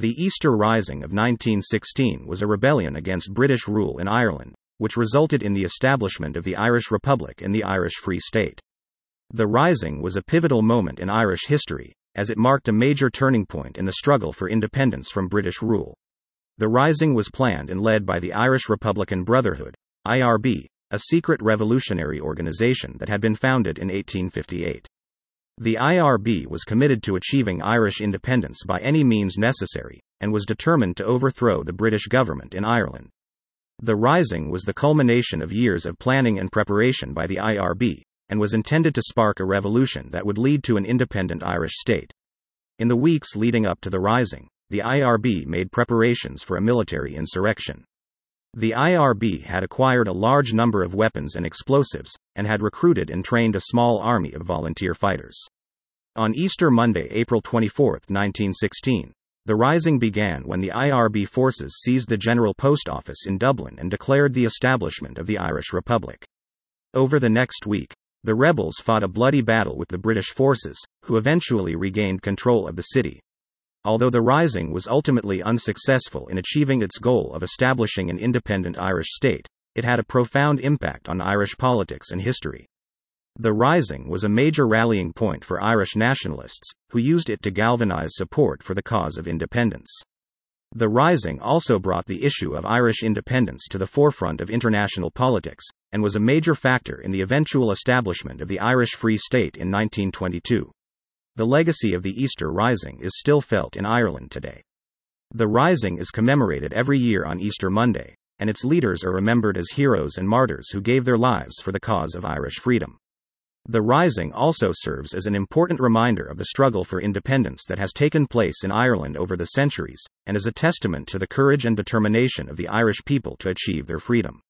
The Easter Rising of 1916 was a rebellion against British rule in Ireland, which resulted in the establishment of the Irish Republic and the Irish Free State. The Rising was a pivotal moment in Irish history, as it marked a major turning point in the struggle for independence from British rule. The Rising was planned and led by the Irish Republican Brotherhood, IRB, a secret revolutionary organization that had been founded in 1858. The IRB was committed to achieving Irish independence by any means necessary, and was determined to overthrow the British government in Ireland. The Rising was the culmination of years of planning and preparation by the IRB, and was intended to spark a revolution that would lead to an independent Irish state. In the weeks leading up to the Rising, the IRB made preparations for a military insurrection. The IRB had acquired a large number of weapons and explosives, and had recruited and trained a small army of volunteer fighters. On Easter Monday, April 24, 1916, the rising began when the IRB forces seized the General Post Office in Dublin and declared the establishment of the Irish Republic. Over the next week, the rebels fought a bloody battle with the British forces, who eventually regained control of the city. Although the Rising was ultimately unsuccessful in achieving its goal of establishing an independent Irish state, it had a profound impact on Irish politics and history. The Rising was a major rallying point for Irish nationalists, who used it to galvanize support for the cause of independence. The Rising also brought the issue of Irish independence to the forefront of international politics, and was a major factor in the eventual establishment of the Irish Free State in 1922. The legacy of the Easter Rising is still felt in Ireland today. The Rising is commemorated every year on Easter Monday, and its leaders are remembered as heroes and martyrs who gave their lives for the cause of Irish freedom. The Rising also serves as an important reminder of the struggle for independence that has taken place in Ireland over the centuries, and is a testament to the courage and determination of the Irish people to achieve their freedom.